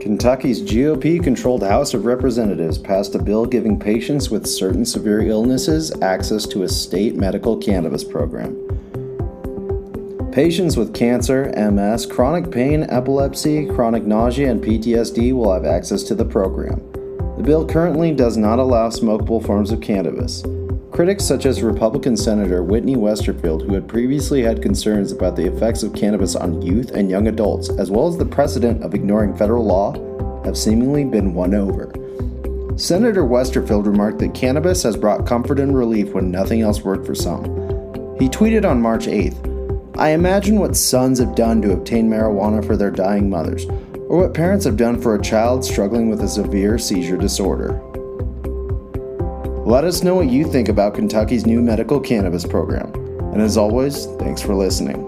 Kentucky's GOP controlled House of Representatives passed a bill giving patients with certain severe illnesses access to a state medical cannabis program. Patients with cancer, MS, chronic pain, epilepsy, chronic nausea, and PTSD will have access to the program. The bill currently does not allow smokable forms of cannabis. Critics such as Republican Senator Whitney Westerfield, who had previously had concerns about the effects of cannabis on youth and young adults, as well as the precedent of ignoring federal law, have seemingly been won over. Senator Westerfield remarked that cannabis has brought comfort and relief when nothing else worked for some. He tweeted on March 8th I imagine what sons have done to obtain marijuana for their dying mothers, or what parents have done for a child struggling with a severe seizure disorder. Let us know what you think about Kentucky's new medical cannabis program. And as always, thanks for listening.